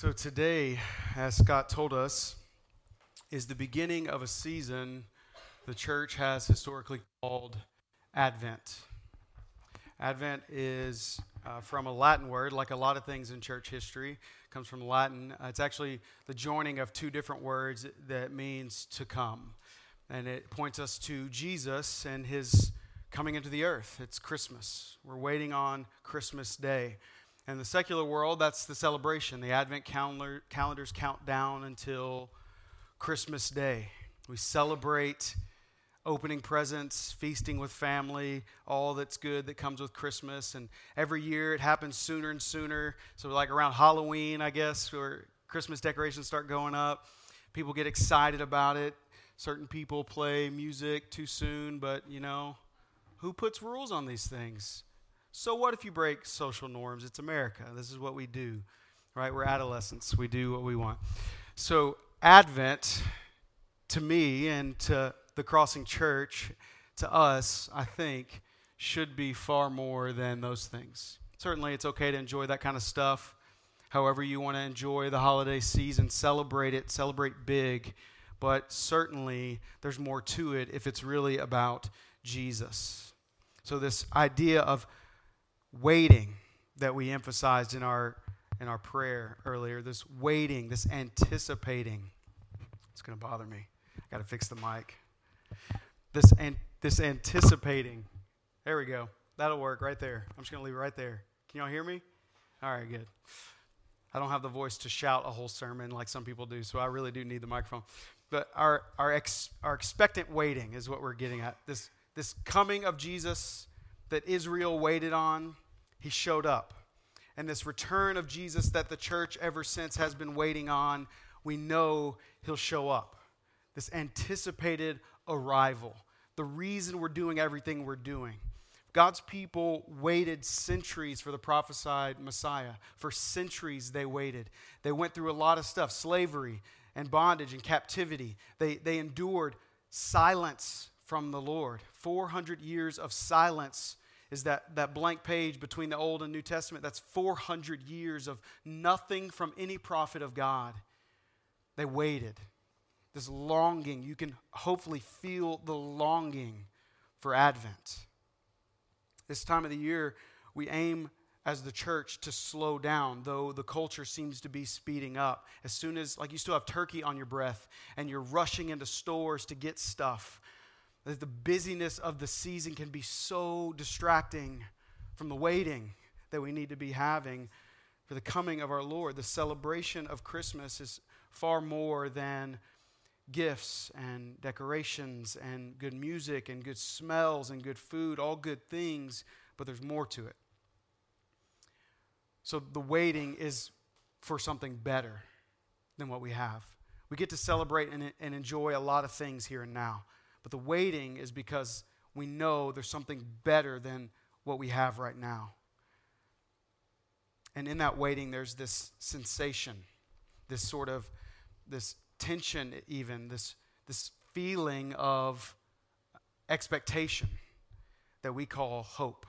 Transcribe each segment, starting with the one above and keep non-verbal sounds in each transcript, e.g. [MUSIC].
So, today, as Scott told us, is the beginning of a season the church has historically called Advent. Advent is uh, from a Latin word, like a lot of things in church history, comes from Latin. Uh, it's actually the joining of two different words that means to come. And it points us to Jesus and his coming into the earth. It's Christmas. We're waiting on Christmas Day. In the secular world, that's the celebration. The Advent calendar, calendars count down until Christmas Day. We celebrate opening presents, feasting with family, all that's good that comes with Christmas. And every year it happens sooner and sooner. So, like around Halloween, I guess, where Christmas decorations start going up, people get excited about it. Certain people play music too soon, but you know, who puts rules on these things? So, what if you break social norms? It's America. This is what we do, right? We're adolescents. We do what we want. So, Advent, to me and to the Crossing Church, to us, I think, should be far more than those things. Certainly, it's okay to enjoy that kind of stuff. However, you want to enjoy the holiday season, celebrate it, celebrate big. But certainly, there's more to it if it's really about Jesus. So, this idea of waiting that we emphasized in our, in our prayer earlier, this waiting, this anticipating, it's going to bother me. I got to fix the mic. This, an, this anticipating. There we go. That'll work right there. I'm just going to leave it right there. Can y'all hear me? All right, good. I don't have the voice to shout a whole sermon like some people do, so I really do need the microphone. But our, our, ex, our expectant waiting is what we're getting at. This, this coming of Jesus that Israel waited on, he showed up. And this return of Jesus that the church ever since has been waiting on, we know he'll show up. This anticipated arrival. The reason we're doing everything we're doing. God's people waited centuries for the prophesied Messiah. For centuries they waited. They went through a lot of stuff slavery and bondage and captivity. They, they endured silence from the Lord. 400 years of silence is that, that blank page between the Old and New Testament. That's 400 years of nothing from any prophet of God. They waited. This longing, you can hopefully feel the longing for Advent. This time of the year, we aim as the church to slow down, though the culture seems to be speeding up. As soon as, like, you still have turkey on your breath and you're rushing into stores to get stuff, that the busyness of the season can be so distracting from the waiting that we need to be having for the coming of our Lord. The celebration of Christmas is far more than gifts and decorations and good music and good smells and good food, all good things, but there's more to it. So the waiting is for something better than what we have. We get to celebrate and, and enjoy a lot of things here and now. But the waiting is because we know there's something better than what we have right now. And in that waiting, there's this sensation, this sort of this tension, even this this feeling of expectation that we call hope.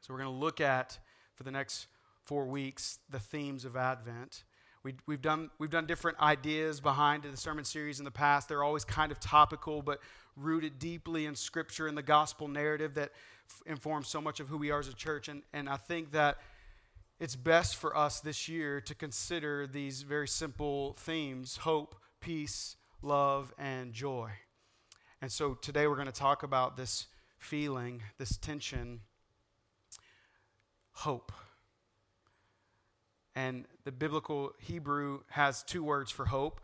So we're going to look at for the next four weeks the themes of Advent. We, we've, done, we've done different ideas behind the sermon series in the past. They're always kind of topical, but rooted deeply in Scripture and the gospel narrative that f- informs so much of who we are as a church. And, and I think that it's best for us this year to consider these very simple themes hope, peace, love, and joy. And so today we're going to talk about this feeling, this tension, hope. And the biblical Hebrew has two words for hope.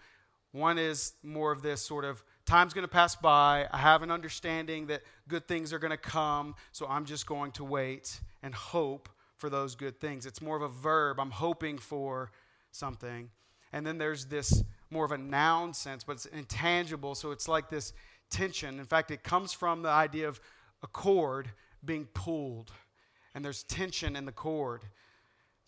One is more of this sort of time's going to pass by. I have an understanding that good things are going to come, so I'm just going to wait and hope for those good things. It's more of a verb. I'm hoping for something. And then there's this more of a noun sense, but it's intangible, so it's like this tension. In fact, it comes from the idea of a cord being pulled, and there's tension in the cord.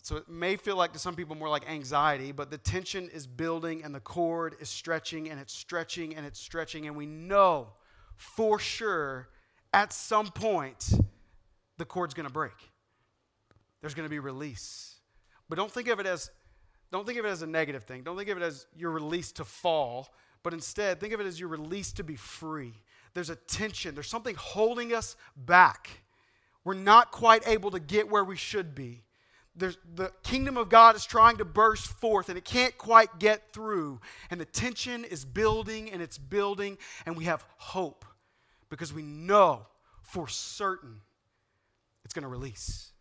So it may feel like to some people more like anxiety, but the tension is building and the cord is stretching and it's stretching and it's stretching. And we know for sure at some point the cord's going to break. There's going to be release. But don't think of it as don't think of it as a negative thing. Don't think of it as you're released to fall, but instead think of it as you're released to be free. There's a tension, there's something holding us back. We're not quite able to get where we should be. There's, the kingdom of God is trying to burst forth and it can't quite get through. And the tension is building and it's building, and we have hope because we know for certain it's going to release.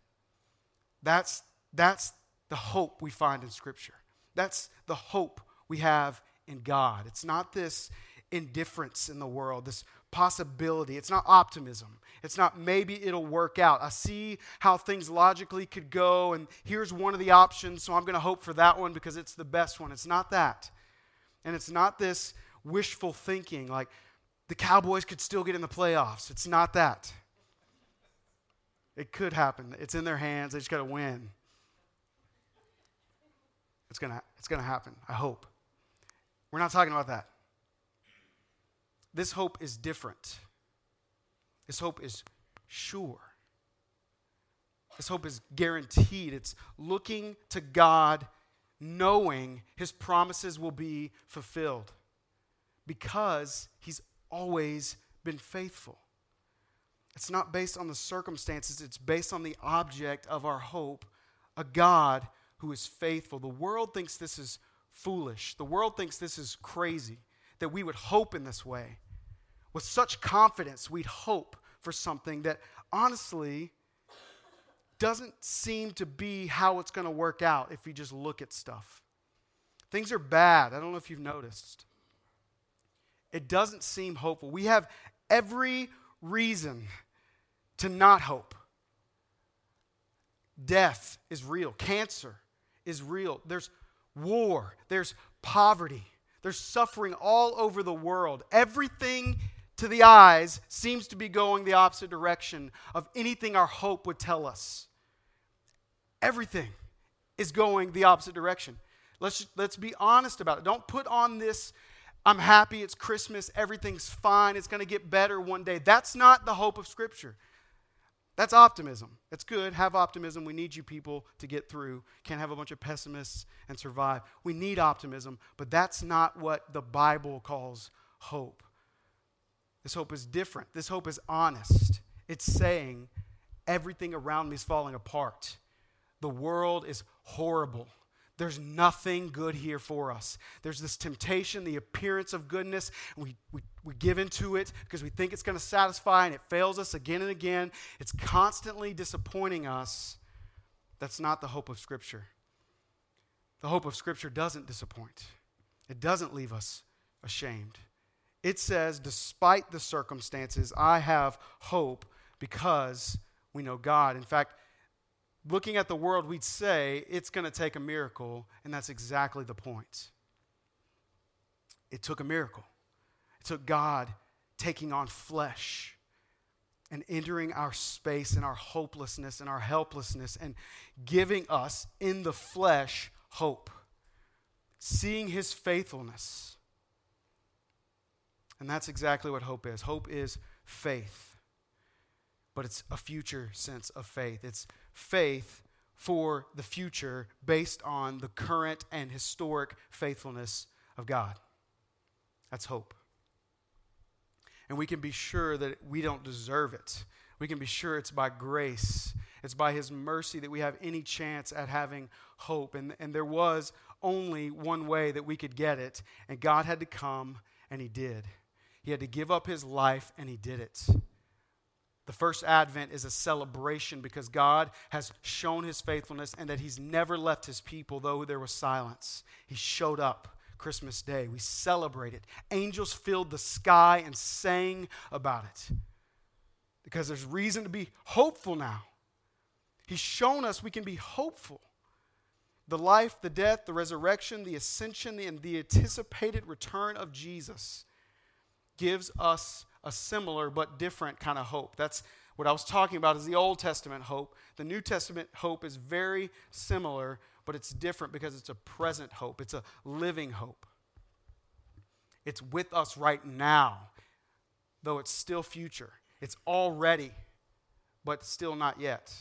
That's, that's the hope we find in Scripture. That's the hope we have in God. It's not this indifference in the world, this possibility. It's not optimism. It's not maybe it'll work out. I see how things logically could go, and here's one of the options, so I'm going to hope for that one because it's the best one. It's not that. And it's not this wishful thinking like the Cowboys could still get in the playoffs. It's not that. It could happen. It's in their hands. They just got to win. It's going to it's going to happen. I hope. We're not talking about that. This hope is different. This hope is sure. This hope is guaranteed. It's looking to God, knowing his promises will be fulfilled because he's always been faithful. It's not based on the circumstances, it's based on the object of our hope, a God who is faithful. The world thinks this is foolish. The world thinks this is crazy, that we would hope in this way. With such confidence, we'd hope for something that honestly doesn't seem to be how it's going to work out if you just look at stuff. Things are bad. I don't know if you've noticed. It doesn't seem hopeful. We have every reason to not hope. Death is real, cancer is real. There's war, there's poverty, there's suffering all over the world. Everything to the eyes seems to be going the opposite direction of anything our hope would tell us. Everything is going the opposite direction. Let's, let's be honest about it. Don't put on this, I'm happy, it's Christmas, everything's fine, it's going to get better one day. That's not the hope of Scripture. That's optimism. It's good. Have optimism. We need you people to get through. Can't have a bunch of pessimists and survive. We need optimism, but that's not what the Bible calls hope. This hope is different. This hope is honest. It's saying everything around me is falling apart. The world is horrible. There's nothing good here for us. There's this temptation, the appearance of goodness, and we, we, we give into it because we think it's going to satisfy, and it fails us again and again. It's constantly disappointing us. That's not the hope of Scripture. The hope of Scripture doesn't disappoint, it doesn't leave us ashamed. It says, despite the circumstances, I have hope because we know God. In fact, looking at the world, we'd say it's going to take a miracle, and that's exactly the point. It took a miracle. It took God taking on flesh and entering our space and our hopelessness and our helplessness and giving us in the flesh hope, seeing his faithfulness. And that's exactly what hope is. Hope is faith, but it's a future sense of faith. It's faith for the future based on the current and historic faithfulness of God. That's hope. And we can be sure that we don't deserve it. We can be sure it's by grace. It's by His mercy that we have any chance at having hope. And, and there was only one way that we could get it, and God had to come, and He did. He had to give up His life, and He did it. The first advent is a celebration because God has shown his faithfulness and that he's never left his people, though there was silence. He showed up Christmas Day. We celebrated. Angels filled the sky and sang about it because there's reason to be hopeful now. He's shown us we can be hopeful. The life, the death, the resurrection, the ascension, and the anticipated return of Jesus gives us a similar but different kind of hope. That's what I was talking about is the Old Testament hope. The New Testament hope is very similar, but it's different because it's a present hope. It's a living hope. It's with us right now, though it's still future. It's already, but still not yet.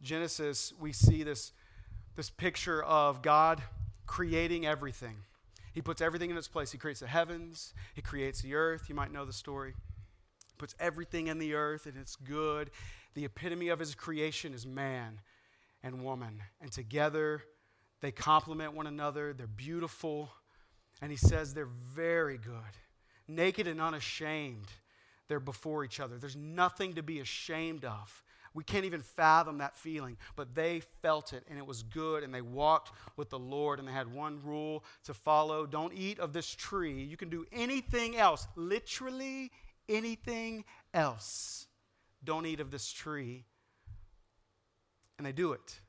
Genesis, we see this this picture of God creating everything. He puts everything in its place. He creates the heavens, He creates the earth. You might know the story. He puts everything in the earth, and it's good. The epitome of His creation is man and woman. And together, they complement one another. They're beautiful. And He says they're very good, naked and unashamed. They're before each other. There's nothing to be ashamed of. We can't even fathom that feeling, but they felt it and it was good and they walked with the Lord and they had one rule to follow don't eat of this tree. You can do anything else, literally anything else. Don't eat of this tree. And they do it.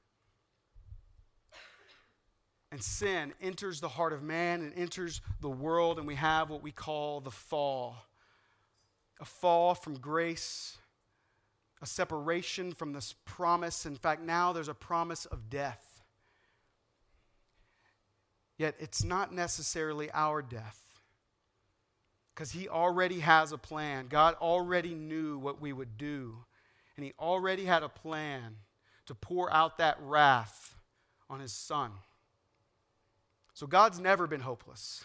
And sin enters the heart of man and enters the world, and we have what we call the fall a fall from grace a separation from this promise. In fact, now there's a promise of death. Yet it's not necessarily our death. Because He already has a plan. God already knew what we would do. And He already had a plan to pour out that wrath on His Son. So God's never been hopeless.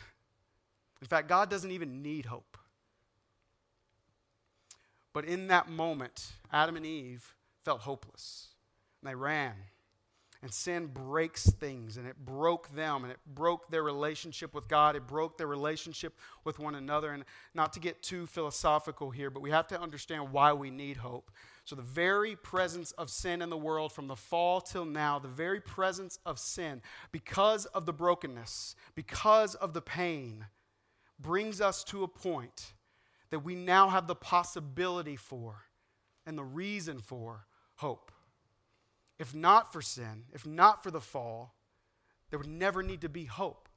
In fact, God doesn't even need hope. But in that moment, Adam and Eve felt hopeless. And they ran. And sin breaks things, and it broke them, and it broke their relationship with God. It broke their relationship with one another. And not to get too philosophical here, but we have to understand why we need hope. So, the very presence of sin in the world from the fall till now, the very presence of sin, because of the brokenness, because of the pain, brings us to a point that we now have the possibility for and the reason for hope. If not for sin, if not for the fall, there would never need to be hope.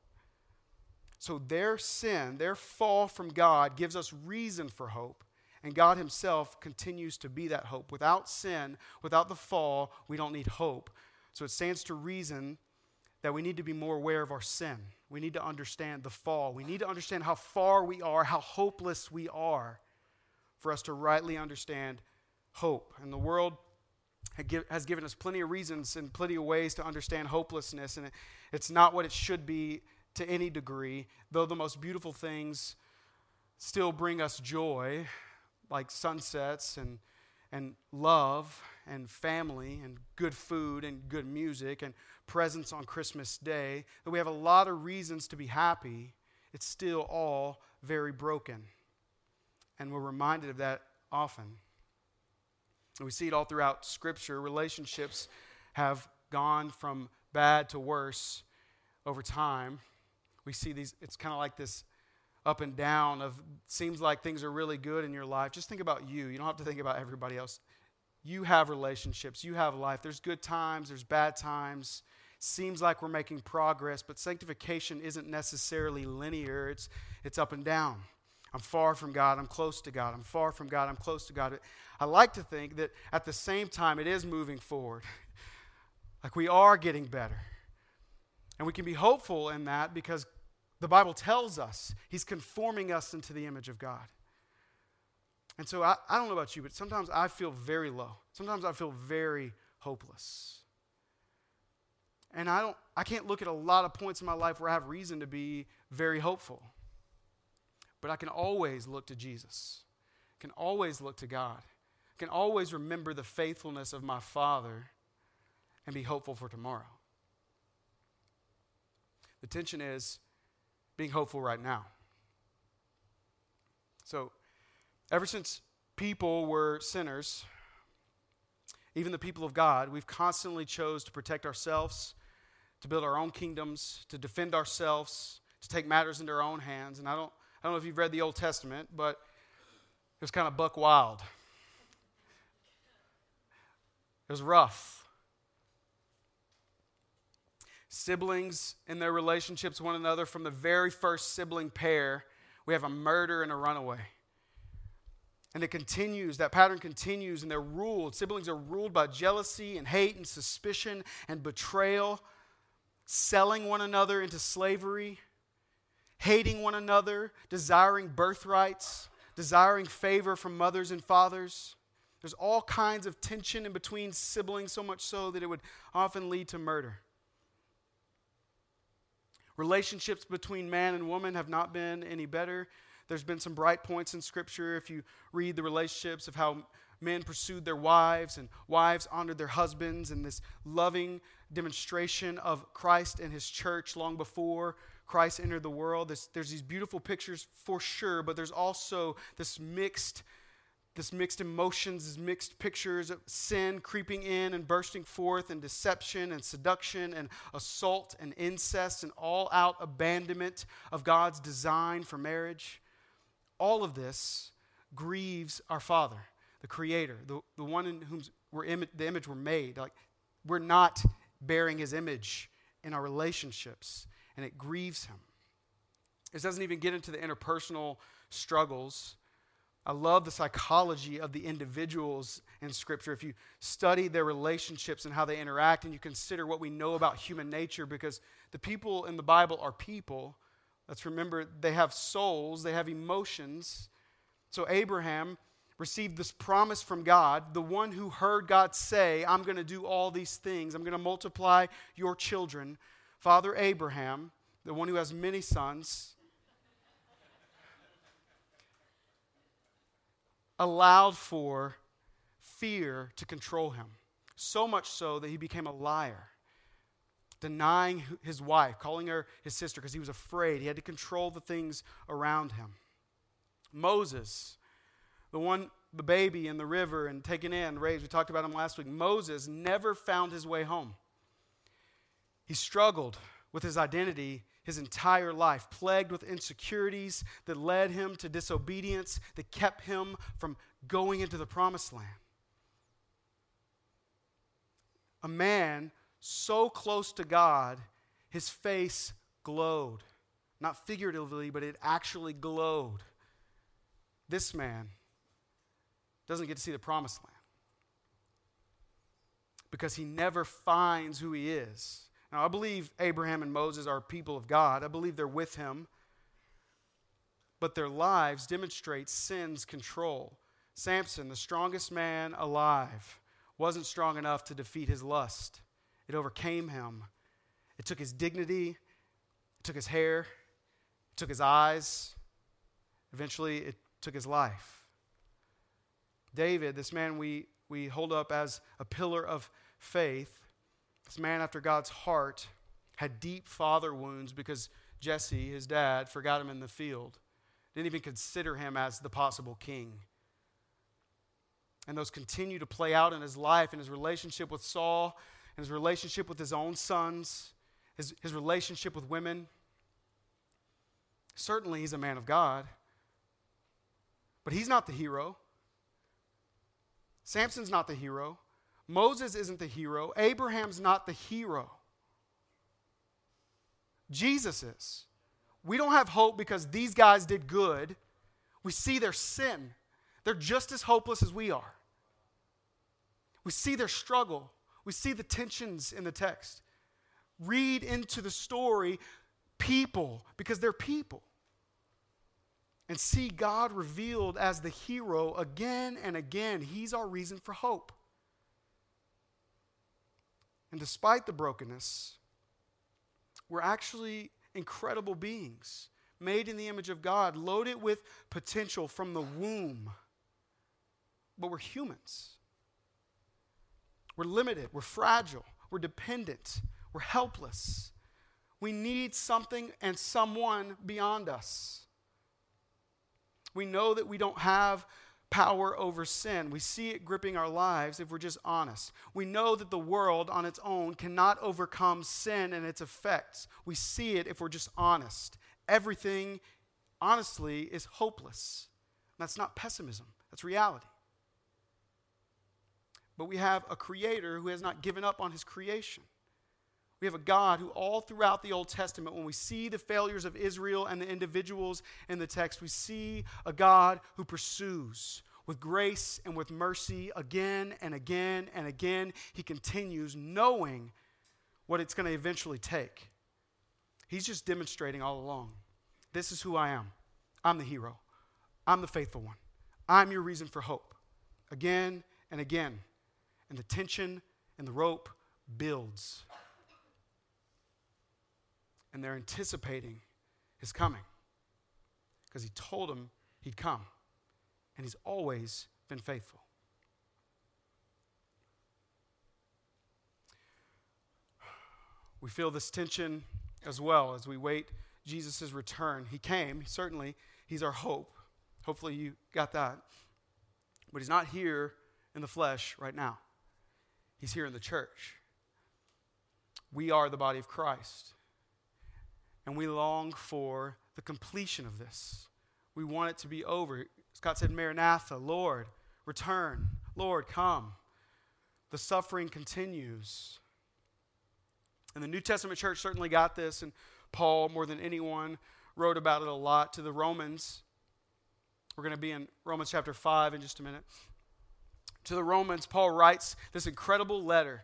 So their sin, their fall from God, gives us reason for hope. And God Himself continues to be that hope. Without sin, without the fall, we don't need hope. So it stands to reason that we need to be more aware of our sin. We need to understand the fall. We need to understand how far we are, how hopeless we are, for us to rightly understand hope. And the world has given us plenty of reasons and plenty of ways to understand hopelessness, and it's not what it should be to any degree, though the most beautiful things still bring us joy, like sunsets and, and love and family and good food and good music and presents on Christmas Day, that we have a lot of reasons to be happy, it's still all very broken. And we're reminded of that often. And we see it all throughout Scripture. Relationships have gone from bad to worse over time. We see these, it's kind of like this up and down of seems like things are really good in your life. Just think about you. You don't have to think about everybody else. You have relationships, you have life. There's good times, there's bad times seems like we're making progress, but sanctification isn't necessarily linear, it's, it's up and down. I'm far from God, I'm close to God. I'm far from God, I'm close to God. I like to think that at the same time it is moving forward. [LAUGHS] like we are getting better. And we can be hopeful in that because the Bible tells us He's conforming us into the image of God. And so I, I don't know about you, but sometimes I feel very low. Sometimes I feel very hopeless. And I don't I can't look at a lot of points in my life where I have reason to be very hopeful. But I can always look to Jesus. I can always look to God. I can always remember the faithfulness of my Father and be hopeful for tomorrow. The tension is being hopeful right now. So, ever since people were sinners, even the people of God, we've constantly chose to protect ourselves to build our own kingdoms, to defend ourselves, to take matters into our own hands. And I don't, I don't know if you've read the Old Testament, but it was kind of buck wild. It was rough. Siblings in their relationships one another, from the very first sibling pair, we have a murder and a runaway. And it continues, that pattern continues, and they're ruled. Siblings are ruled by jealousy and hate and suspicion and betrayal selling one another into slavery, hating one another, desiring birthrights, desiring favor from mothers and fathers. There's all kinds of tension in between siblings, so much so that it would often lead to murder. Relationships between man and woman have not been any better. There's been some bright points in Scripture if you read the relationships of how men pursued their wives and wives honored their husbands and this loving demonstration of Christ and his church long before Christ entered the world. There's, there's these beautiful pictures for sure, but there's also this mixed this mixed emotions, these mixed pictures of sin creeping in and bursting forth, and deception and seduction and assault and incest and all out abandonment of God's design for marriage. All of this grieves our Father, the Creator, the, the one in whom we're Im- the image we're made. Like, we're not bearing His image in our relationships, and it grieves Him. This doesn't even get into the interpersonal struggles I love the psychology of the individuals in Scripture. If you study their relationships and how they interact, and you consider what we know about human nature, because the people in the Bible are people. Let's remember they have souls, they have emotions. So Abraham received this promise from God, the one who heard God say, I'm going to do all these things, I'm going to multiply your children. Father Abraham, the one who has many sons, allowed for fear to control him. So much so that he became a liar, denying his wife, calling her his sister because he was afraid. He had to control the things around him. Moses, the one, the baby in the river and taken in, raised, we talked about him last week. Moses never found his way home. He struggled with his identity his entire life, plagued with insecurities that led him to disobedience, that kept him from going into the promised land. A man so close to God, his face glowed. Not figuratively, but it actually glowed. This man doesn't get to see the promised land because he never finds who he is. Now, I believe Abraham and Moses are people of God. I believe they're with him. But their lives demonstrate sin's control. Samson, the strongest man alive, wasn't strong enough to defeat his lust. It overcame him. It took his dignity, it took his hair, it took his eyes. Eventually, it took his life. David, this man we, we hold up as a pillar of faith, this man after God's heart had deep father wounds because Jesse, his dad, forgot him in the field. Didn't even consider him as the possible king. And those continue to play out in his life, in his relationship with Saul, in his relationship with his own sons, his, his relationship with women. Certainly, he's a man of God, but he's not the hero. Samson's not the hero. Moses isn't the hero. Abraham's not the hero. Jesus is. We don't have hope because these guys did good. We see their sin. They're just as hopeless as we are. We see their struggle. We see the tensions in the text. Read into the story people because they're people. And see God revealed as the hero again and again. He's our reason for hope. And despite the brokenness, we're actually incredible beings, made in the image of God, loaded with potential from the womb. But we're humans. We're limited, we're fragile, we're dependent, we're helpless. We need something and someone beyond us. We know that we don't have power over sin. We see it gripping our lives if we're just honest. We know that the world on its own cannot overcome sin and its effects. We see it if we're just honest. Everything, honestly, is hopeless. That's not pessimism, that's reality. But we have a creator who has not given up on his creation. We have a God who, all throughout the Old Testament, when we see the failures of Israel and the individuals in the text, we see a God who pursues with grace and with mercy again and again and again. He continues knowing what it's going to eventually take. He's just demonstrating all along this is who I am. I'm the hero, I'm the faithful one. I'm your reason for hope. Again and again. And the tension and the rope builds. and they're anticipating his coming because he told them he'd come, and he's always been faithful. We feel this tension as well as we wait Jesus' return. He came, certainly, he's our hope. Hopefully, you got that. But he's not here in the flesh right now, he's here in the church. We are the body of Christ. And we long for the completion of this. We want it to be over. Scott said, Maranatha, Lord, return. Lord, come. The suffering continues. And the New Testament church certainly got this, and Paul, more than anyone, wrote about it a lot to the Romans. We're going to be in Romans chapter 5 in just a minute. To the Romans, Paul writes this incredible letter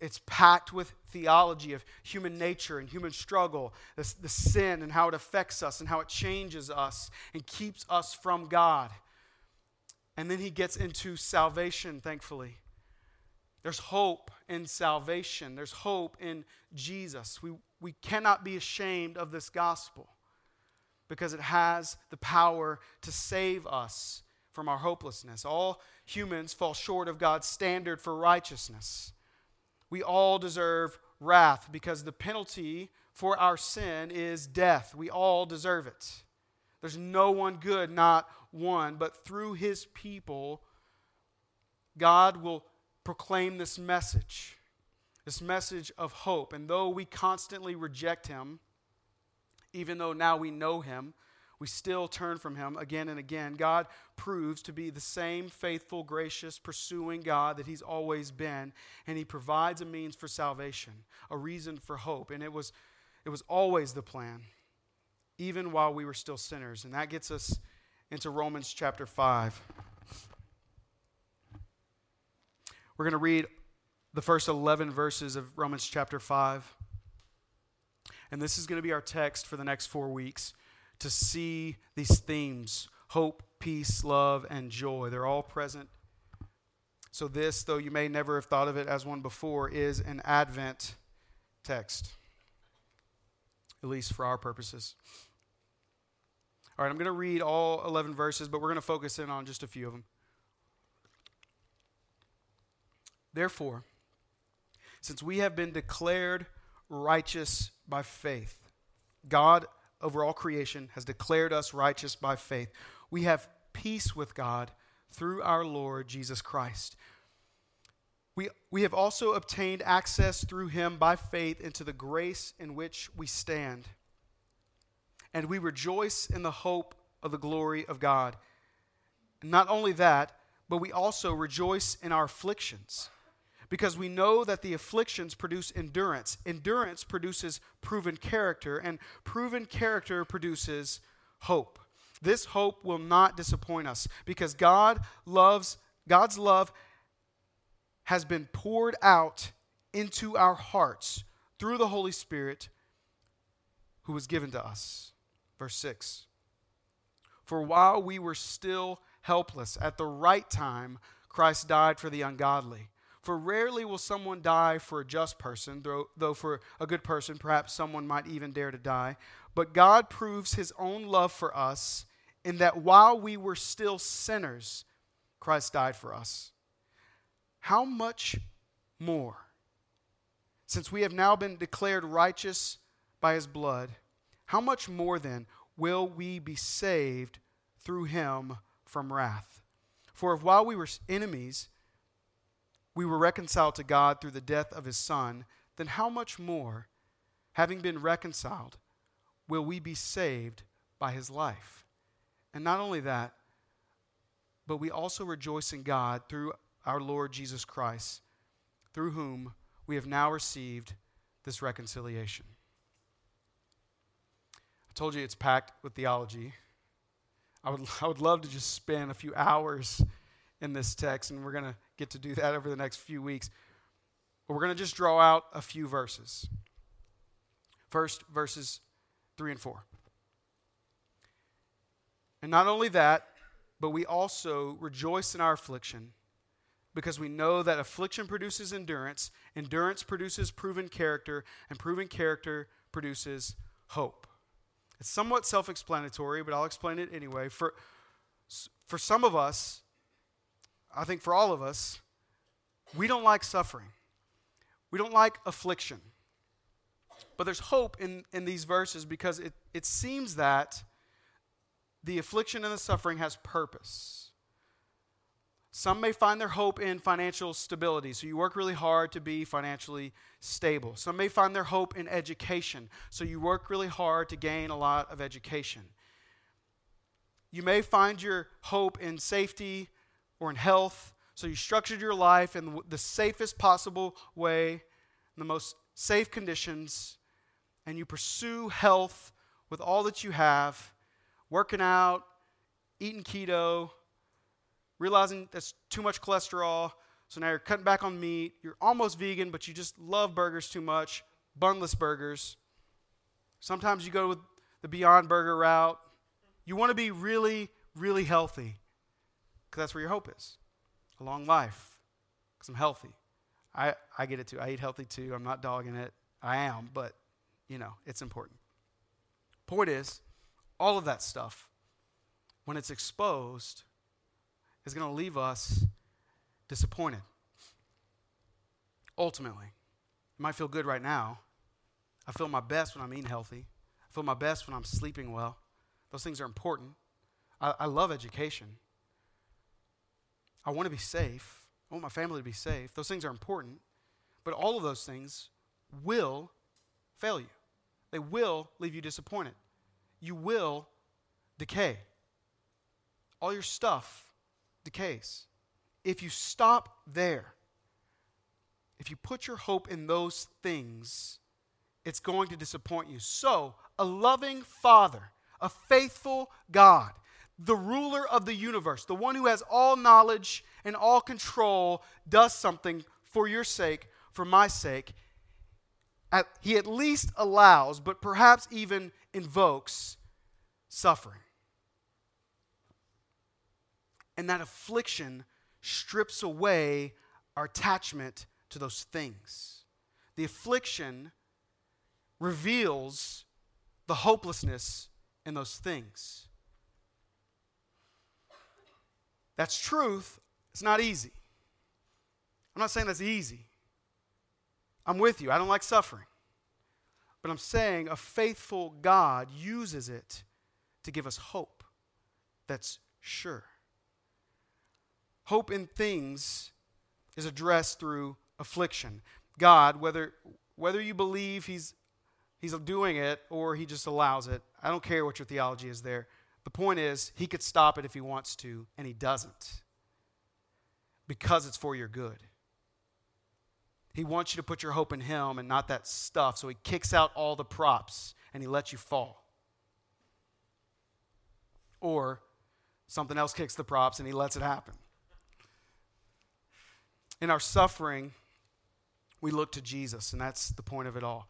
it's packed with theology of human nature and human struggle, the, the sin and how it affects us and how it changes us and keeps us from God. And then he gets into salvation, thankfully. There's hope in salvation, there's hope in Jesus. We, we cannot be ashamed of this gospel because it has the power to save us from our hopelessness. All humans fall short of God's standard for righteousness we all deserve wrath because the penalty for our sin is death. We all deserve it. There's no one good, not one. But through his people, God will proclaim this message, this message of hope. And though we constantly reject him, even though now we know him, we still turn from him again and again. God proves to be the same faithful, gracious, pursuing God that he's always been, and he provides a means for salvation, a reason for hope. And it was, it was always the plan, even while we were still sinners. And that gets us into Romans chapter 5. We're going to read the first 11 verses of Romans chapter 5. And this is going to be our text for the next four weeks to see these themes hope, peace, love, and joy. They're all present. So, this, though you may never have thought of it as one before, is an Advent text, at least for our purposes. All right, I'm going to read all 11 verses, but we're going to focus in on just a few of them. Therefore, since we have been declared righteous by faith, God over all creation has declared us righteous by faith. We have peace with God through our Lord Jesus Christ. We, we have also obtained access through him by faith into the grace in which we stand. And we rejoice in the hope of the glory of God. And not only that, but we also rejoice in our afflictions because we know that the afflictions produce endurance. Endurance produces proven character, and proven character produces hope. This hope will not disappoint us because God loves God's love has been poured out into our hearts through the Holy Spirit who was given to us. Verse 6. For while we were still helpless at the right time Christ died for the ungodly. For rarely will someone die for a just person, though, though for a good person, perhaps someone might even dare to die. But God proves his own love for us in that while we were still sinners, Christ died for us. How much more? Since we have now been declared righteous by his blood, how much more then will we be saved through him from wrath? For if while we were enemies, we were reconciled to God through the death of his Son, then how much more, having been reconciled, will we be saved by his life? And not only that, but we also rejoice in God through our Lord Jesus Christ, through whom we have now received this reconciliation. I told you it's packed with theology. I would, [LAUGHS] I would love to just spend a few hours in this text, and we're going to get to do that over the next few weeks. But we're going to just draw out a few verses. First, verses 3 and 4. And not only that, but we also rejoice in our affliction, because we know that affliction produces endurance, endurance produces proven character, and proven character produces hope. It's somewhat self explanatory, but I'll explain it anyway. For, for some of us, I think for all of us, we don't like suffering, we don't like affliction. But there's hope in, in these verses because it, it seems that the affliction and the suffering has purpose. Some may find their hope in financial stability, so you work really hard to be financially stable. Some may find their hope in education, so you work really hard to gain a lot of education. You may find your hope in safety or in health, so you structured your life in the safest possible way, in the most safe conditions, and you pursue health with all that you have, working out, eating keto, realizing that's too much cholesterol. So now you're cutting back on meat. You're almost vegan, but you just love burgers too much, bunless burgers. Sometimes you go with the Beyond Burger route. You want to be really, really healthy because that's where your hope is a long life because I'm healthy. I, I get it too. I eat healthy too. I'm not dogging it. I am, but, you know, it's important. Point is, all of that stuff, when it's exposed, is going to leave us disappointed. Ultimately, it might feel good right now. I feel my best when I'm eating healthy. I feel my best when I'm sleeping well. Those things are important. I, I love education. I want to be safe. I want my family to be safe. Those things are important. But all of those things will fail you, they will leave you disappointed. You will decay. All your stuff decays. If you stop there, if you put your hope in those things, it's going to disappoint you. So, a loving Father, a faithful God, the ruler of the universe, the one who has all knowledge and all control, does something for your sake, for my sake. At, he at least allows, but perhaps even invokes suffering. And that affliction strips away our attachment to those things. The affliction reveals the hopelessness in those things. That's truth. It's not easy. I'm not saying that's easy. I'm with you. I don't like suffering. But I'm saying a faithful God uses it to give us hope that's sure. Hope in things is addressed through affliction. God, whether, whether you believe he's, he's doing it or he just allows it, I don't care what your theology is there. The point is, he could stop it if he wants to, and he doesn't because it's for your good. He wants you to put your hope in him and not that stuff, so he kicks out all the props and he lets you fall. Or something else kicks the props and he lets it happen. In our suffering, we look to Jesus, and that's the point of it all.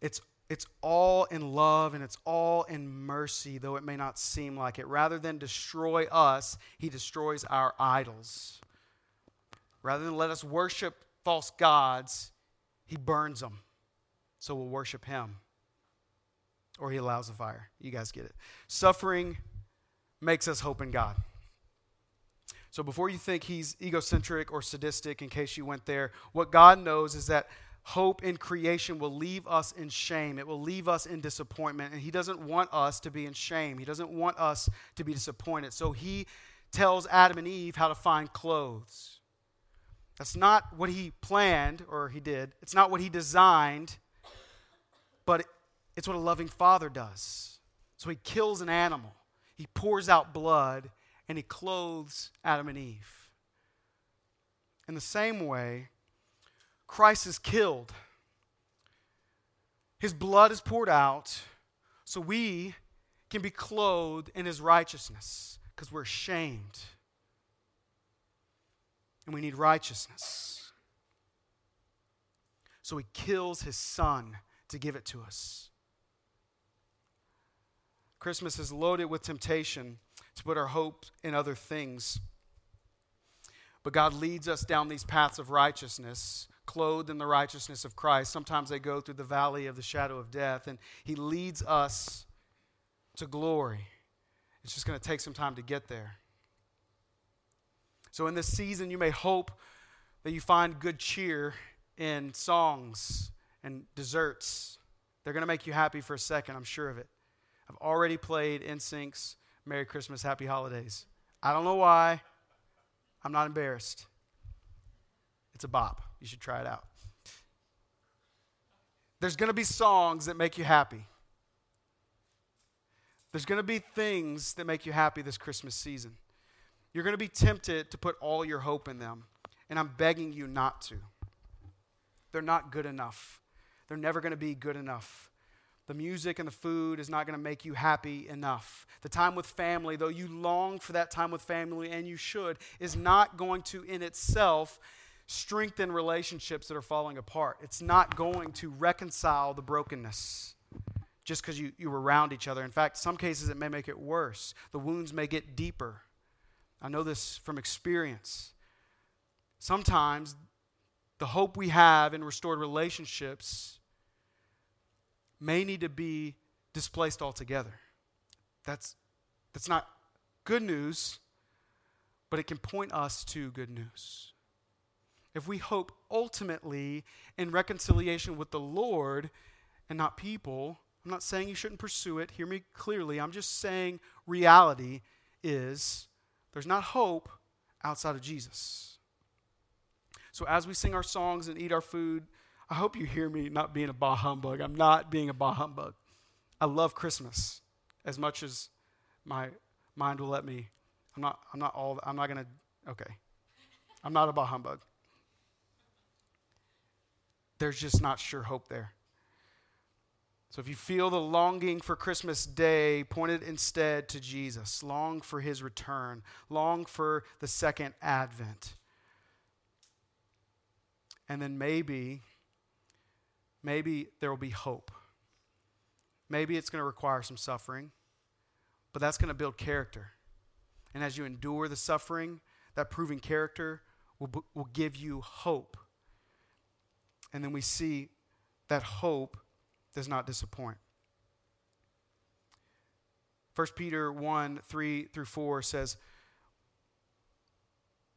It's, it's all in love and it's all in mercy, though it may not seem like it. Rather than destroy us, he destroys our idols. Rather than let us worship false gods, he burns them. So we'll worship him. Or he allows the fire. You guys get it. Suffering makes us hope in God. So before you think he's egocentric or sadistic, in case you went there, what God knows is that hope in creation will leave us in shame. It will leave us in disappointment. And he doesn't want us to be in shame. He doesn't want us to be disappointed. So he tells Adam and Eve how to find clothes. That's not what he planned or he did, it's not what he designed, but it's what a loving father does. So he kills an animal, he pours out blood, and he clothes Adam and Eve. In the same way, Christ is killed. His blood is poured out so we can be clothed in his righteousness because we're ashamed and we need righteousness. So he kills his son to give it to us. Christmas is loaded with temptation to put our hope in other things. But God leads us down these paths of righteousness, clothed in the righteousness of Christ. Sometimes they go through the valley of the shadow of death, and He leads us to glory. It's just going to take some time to get there. So, in this season, you may hope that you find good cheer in songs and desserts. They're going to make you happy for a second, I'm sure of it. I've already played NSYNC's Merry Christmas, Happy Holidays. I don't know why. I'm not embarrassed. It's a bop. You should try it out. There's going to be songs that make you happy. There's going to be things that make you happy this Christmas season. You're going to be tempted to put all your hope in them, and I'm begging you not to. They're not good enough. They're never going to be good enough. The music and the food is not going to make you happy enough. The time with family, though you long for that time with family, and you should, is not going to in itself strengthen relationships that are falling apart. It's not going to reconcile the brokenness just because you, you were around each other. In fact, some cases it may make it worse. The wounds may get deeper. I know this from experience. Sometimes the hope we have in restored relationships may need to be displaced altogether. That's, that's not good news, but it can point us to good news. If we hope ultimately in reconciliation with the Lord and not people, I'm not saying you shouldn't pursue it. Hear me clearly. I'm just saying reality is there's not hope outside of Jesus. So as we sing our songs and eat our food, I hope you hear me not being a bah humbug. I'm not being a bah humbug. I love Christmas as much as my mind will let me. I'm not, I'm not all, I'm not going to, okay. I'm not a bah humbug. There's just not sure hope there. So if you feel the longing for Christmas Day, point it instead to Jesus. Long for his return, long for the second advent. And then maybe, maybe there will be hope. Maybe it's going to require some suffering, but that's going to build character. And as you endure the suffering, that proving character will, will give you hope. And then we see that hope does not disappoint. 1 Peter 1 3 through 4 says,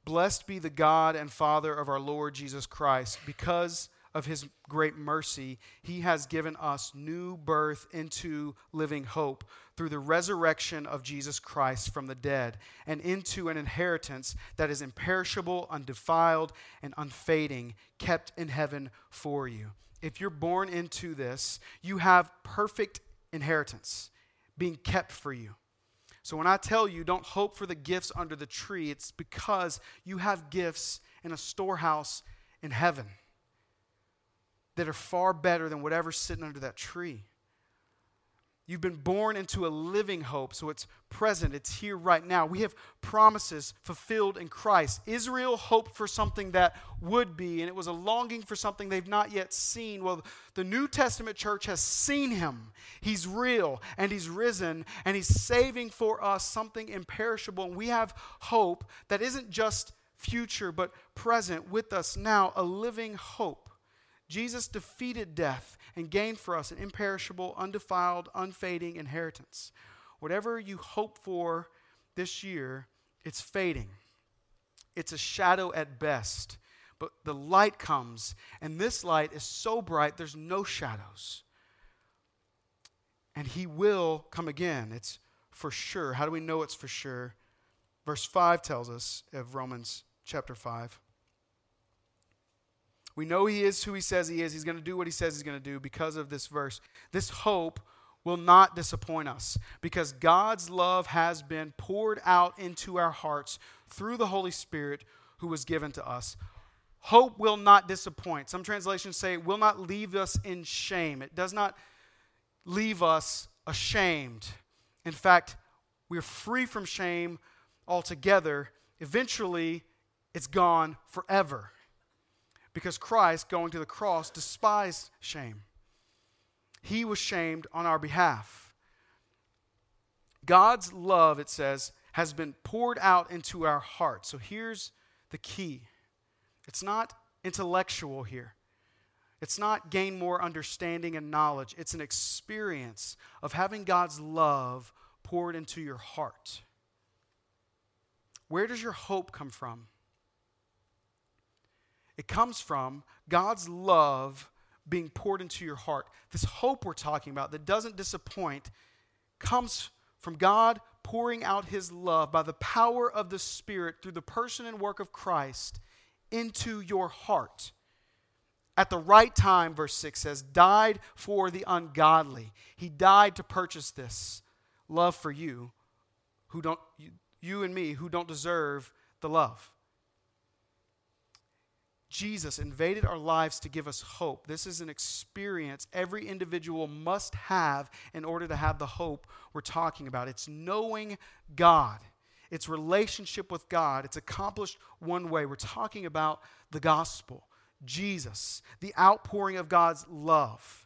Blessed be the God and Father of our Lord Jesus Christ. Because of his great mercy, he has given us new birth into living hope through the resurrection of Jesus Christ from the dead and into an inheritance that is imperishable, undefiled, and unfading, kept in heaven for you if you're born into this, you have perfect inheritance being kept for you. So when I tell you don't hope for the gifts under the tree, it's because you have gifts in a storehouse in heaven that are far better than whatever's sitting under that tree. You've been born into a living hope, so it's present, it's here right now. We have promises fulfilled in Christ. Israel hoped for something that would be, and it was a longing for something they've not yet seen. Well, the New Testament church has seen him. He's real, and he's risen, and he's saving for us something imperishable. And we have hope that isn't just future, but present with us now, a living hope. Jesus defeated death and gained for us an imperishable, undefiled, unfading inheritance. Whatever you hope for this year, it's fading. It's a shadow at best. But the light comes, and this light is so bright, there's no shadows. And he will come again. It's for sure. How do we know it's for sure? Verse 5 tells us of Romans chapter 5. We know he is who he says he is. He's going to do what he says he's going to do because of this verse. This hope will not disappoint us because God's love has been poured out into our hearts through the Holy Spirit who was given to us. Hope will not disappoint. Some translations say will not leave us in shame. It does not leave us ashamed. In fact, we're free from shame altogether. Eventually, it's gone forever because Christ, going to the cross, despised shame. He was shamed on our behalf. God's love, it says, has been poured out into our hearts. So here's the key. It's not intellectual here. It's not gain more understanding and knowledge. It's an experience of having God's love poured into your heart. Where does your hope come from? It comes from God's love being poured into your heart. This hope we're talking about that doesn't disappoint comes from God pouring out his love by the power of the Spirit through the person and work of Christ into your heart. At the right time, verse 6 says, died for the ungodly. He died to purchase this love for you, who don't, you, you and me, who don't deserve the love. Jesus invaded our lives to give us hope. This is an experience every individual must have in order to have the hope we're talking about. It's knowing God, it's relationship with God. It's accomplished one way. We're talking about the gospel, Jesus, the outpouring of God's love.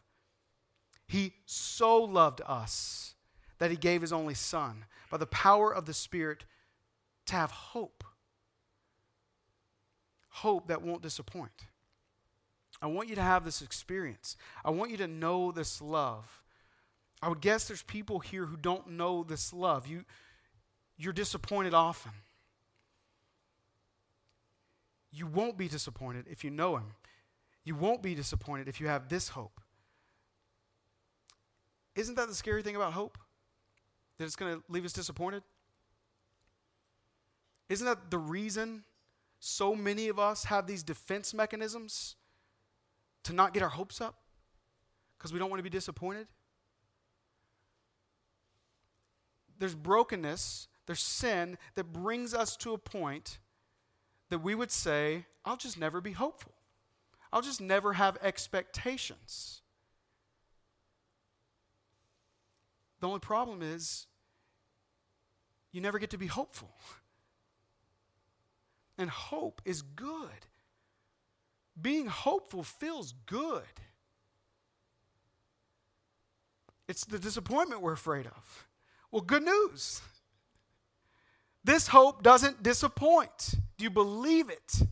He so loved us that he gave his only Son by the power of the Spirit to have hope hope that won't disappoint. I want you to have this experience. I want you to know this love. I would guess there's people here who don't know this love. You, you're disappointed often. You won't be disappointed if you know Him. You won't be disappointed if you have this hope. Isn't that the scary thing about hope? That it's going to leave us disappointed? Isn't that the reason so many of us have these defense mechanisms to not get our hopes up because we don't want to be disappointed. There's brokenness, there's sin that brings us to a point that we would say, I'll just never be hopeful. I'll just never have expectations. The only problem is you never get to be hopeful. [LAUGHS] And hope is good. Being hopeful feels good. It's the disappointment we're afraid of. Well, good news. This hope doesn't disappoint. Do you believe it?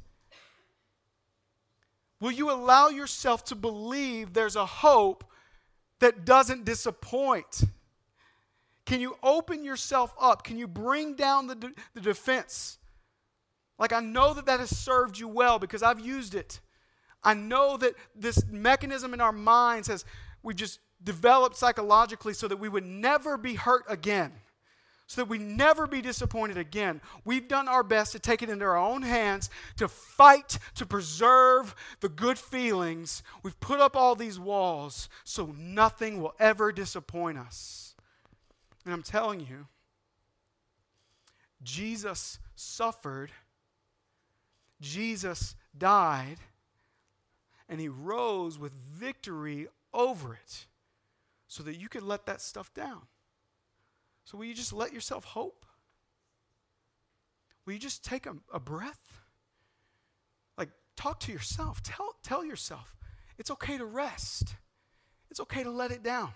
Will you allow yourself to believe there's a hope that doesn't disappoint? Can you open yourself up? Can you bring down the, de- the defense? Like, I know that that has served you well because I've used it. I know that this mechanism in our minds has, we've just developed psychologically so that we would never be hurt again, so that we never be disappointed again. We've done our best to take it into our own hands, to fight, to preserve the good feelings. We've put up all these walls so nothing will ever disappoint us. And I'm telling you, Jesus suffered Jesus died and he rose with victory over it so that you could let that stuff down. So, will you just let yourself hope? Will you just take a, a breath? Like, talk to yourself. Tell, tell yourself it's okay to rest, it's okay to let it down,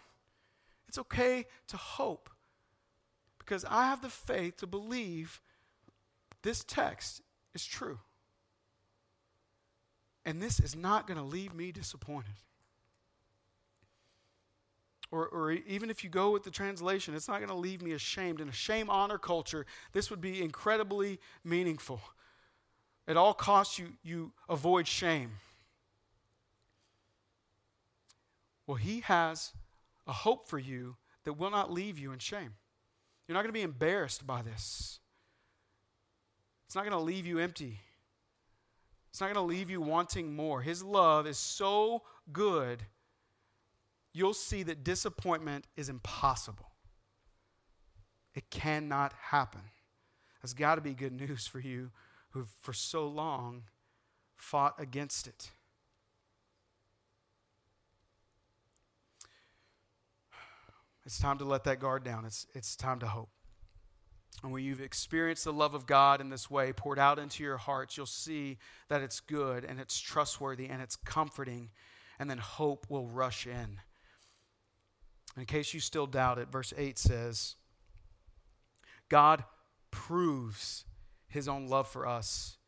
it's okay to hope. Because I have the faith to believe this text is true. And this is not going to leave me disappointed. Or, or even if you go with the translation, it's not going to leave me ashamed. In a shame honor culture, this would be incredibly meaningful. At all costs, you, you avoid shame. Well, He has a hope for you that will not leave you in shame. You're not going to be embarrassed by this, it's not going to leave you empty. It's not going to leave you wanting more. His love is so good, you'll see that disappointment is impossible. It cannot happen. That's got to be good news for you who've for so long fought against it. It's time to let that guard down. It's, it's time to hope. And when you've experienced the love of God in this way poured out into your hearts, you'll see that it's good and it's trustworthy and it's comforting, and then hope will rush in. In case you still doubt it, verse 8 says, God proves his own love for us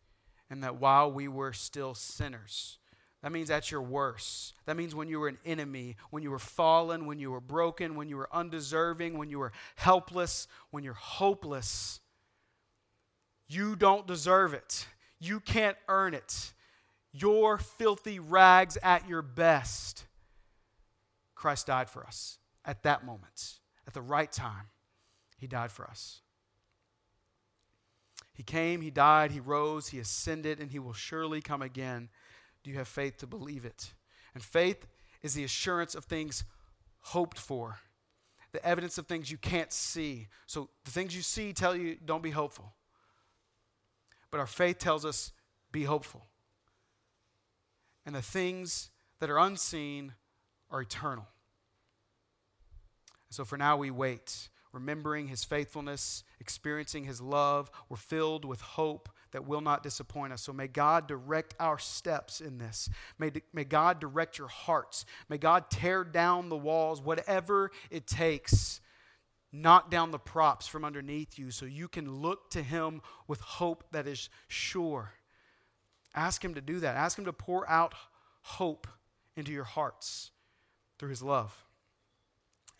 and that while we were still sinners, that means at your worst. That means when you were an enemy, when you were fallen, when you were broken, when you were undeserving, when you were helpless, when you're hopeless. You don't deserve it. You can't earn it. You're filthy rags at your best. Christ died for us at that moment, at the right time. He died for us. He came, He died, He rose, He ascended, and He will surely come again. Do you have faith to believe it? And faith is the assurance of things hoped for, the evidence of things you can't see. So the things you see tell you don't be hopeful. But our faith tells us be hopeful. And the things that are unseen are eternal. So for now, we wait, remembering his faithfulness, experiencing his love. We're filled with hope that will not disappoint us. So may God direct our steps in this. May, may God direct your hearts. May God tear down the walls, whatever it takes. Knock down the props from underneath you so you can look to Him with hope that is sure. Ask Him to do that. Ask Him to pour out hope into your hearts through His love.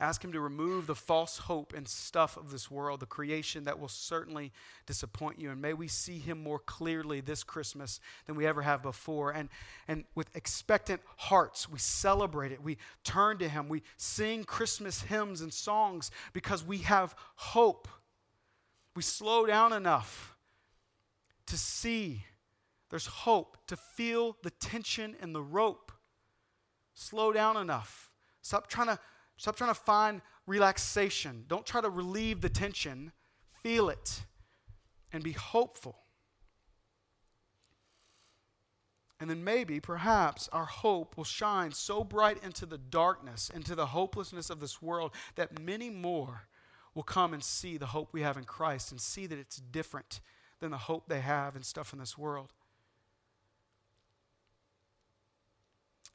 Ask Him to remove the false hope and stuff of this world, the creation that will certainly disappoint you. And may we see Him more clearly this Christmas than we ever have before. And, and with expectant hearts, we celebrate it. We turn to Him. We sing Christmas hymns and songs because we have hope. We slow down enough to see there's hope, to feel the tension and the rope. Slow down enough. Stop trying to Stop trying to find relaxation. Don't try to relieve the tension. Feel it and be hopeful. And then maybe, perhaps, our hope will shine so bright into the darkness, into the hopelessness of this world, that many more will come and see the hope we have in Christ and see that it's different than the hope they have and stuff in this world.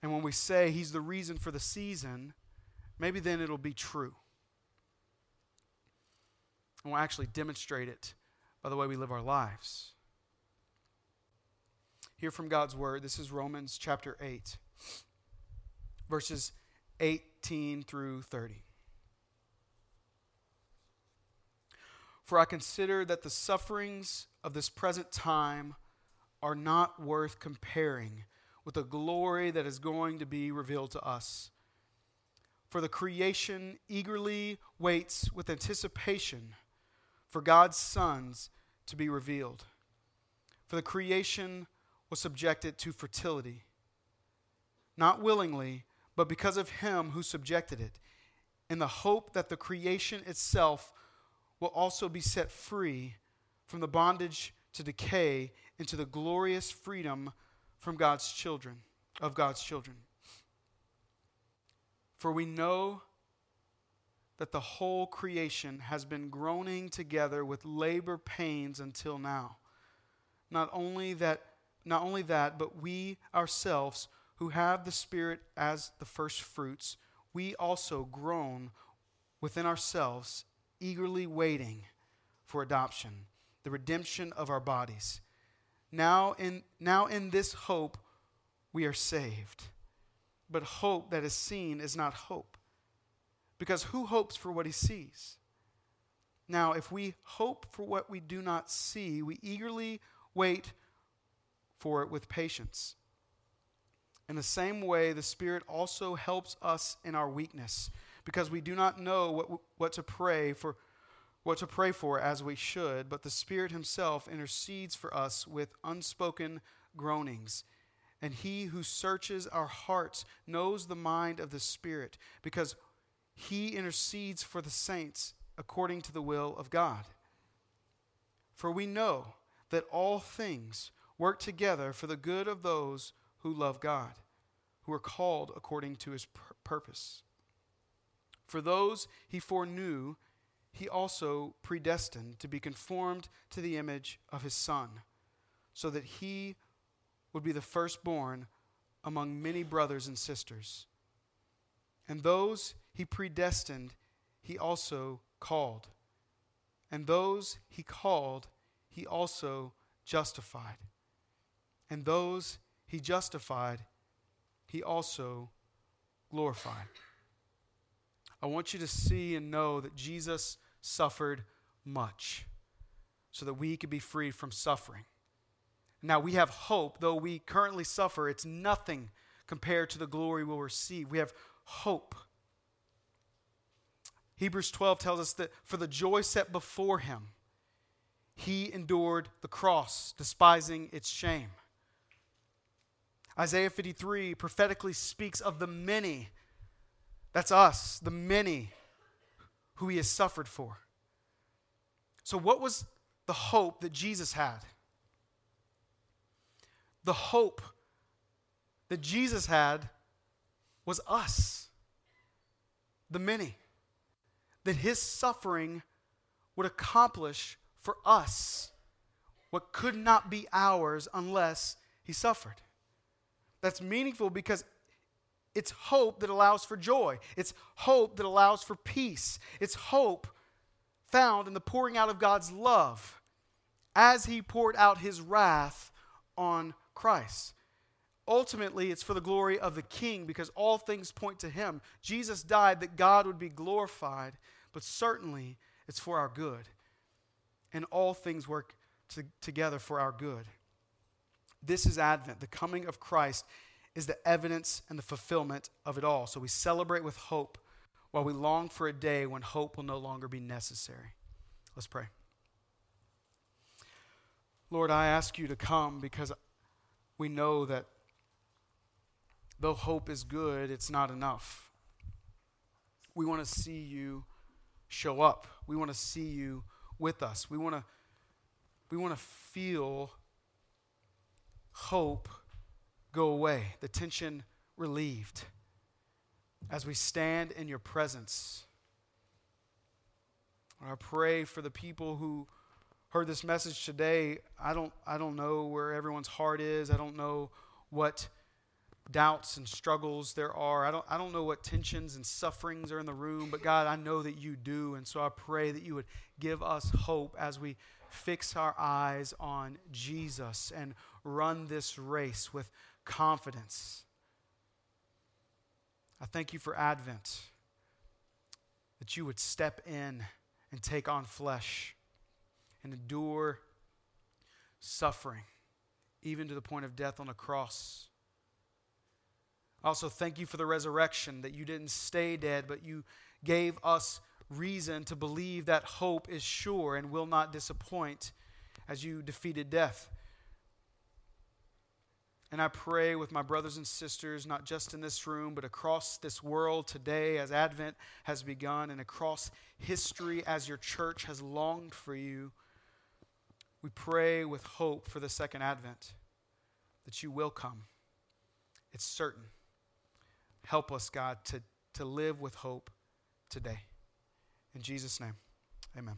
And when we say He's the reason for the season, maybe then it'll be true. And we'll actually demonstrate it by the way we live our lives. Hear from God's word. This is Romans chapter 8, verses 18 through 30. For I consider that the sufferings of this present time are not worth comparing with the glory that is going to be revealed to us. For the creation eagerly waits with anticipation for God's sons to be revealed. For the creation was subjected to fertility, not willingly, but because of him who subjected it, in the hope that the creation itself will also be set free from the bondage to decay into the glorious freedom from God's children, of God's children. For we know that the whole creation has been groaning together with labor pains until now. Not only that, not only that, but we ourselves who have the Spirit as the first fruits, we also groan within ourselves, eagerly waiting for adoption, the redemption of our bodies. Now in, now in this hope we are saved. But hope that is seen is not hope. Because who hopes for what he sees? Now, if we hope for what we do not see, we eagerly wait for it with patience. In the same way, the Spirit also helps us in our weakness, because we do not know what, what to pray for, what to pray for as we should, but the Spirit Himself intercedes for us with unspoken groanings. And he who searches our hearts knows the mind of the Spirit, because he intercedes for the saints according to the will of God. For we know that all things work together for the good of those who love God, who are called according to his pur- purpose. For those he foreknew, he also predestined to be conformed to the image of his Son, so that he would be the firstborn among many brothers and sisters. And those he predestined, he also called. And those he called, he also justified. And those he justified, he also glorified. I want you to see and know that Jesus suffered much so that we could be freed from suffering. Now we have hope, though we currently suffer, it's nothing compared to the glory we'll receive. We have hope. Hebrews 12 tells us that for the joy set before him, he endured the cross, despising its shame. Isaiah 53 prophetically speaks of the many, that's us, the many who he has suffered for. So, what was the hope that Jesus had? The hope that Jesus had was us, the many, that his suffering would accomplish for us what could not be ours unless he suffered. That's meaningful because it's hope that allows for joy. It's hope that allows for peace. It's hope found in the pouring out of God's love as he poured out his wrath on Christ. Ultimately, it's for the glory of the King because all things point to him. Jesus died that God would be glorified, but certainly it's for our good. And all things work to, together for our good. This is Advent. The coming of Christ is the evidence and the fulfillment of it all. So we celebrate with hope while we long for a day when hope will no longer be necessary. Let's pray. Lord, I ask you to come because we know that though hope is good, it's not enough. We want to see you show up. We want to see you with us. We want to we want to feel hope go away, the tension relieved as we stand in your presence. I pray for the people who heard this message today. I don't, I don't know where everyone's heart is. I don't know what doubts and struggles there are. I don't, I don't know what tensions and sufferings are in the room, but God, I know that you do. And so I pray that you would give us hope as we fix our eyes on Jesus and run this race with confidence. I thank you for Advent, that you would step in and take on flesh and endure suffering, even to the point of death on a cross. Also, thank you for the resurrection, that you didn't stay dead, but you gave us reason to believe that hope is sure and will not disappoint as you defeated death. And I pray with my brothers and sisters, not just in this room, but across this world today as Advent has begun and across history as your church has longed for you. We pray with hope for the second Advent that you will come. It's certain. Help us, God, to, to live with hope today. In Jesus' name, amen.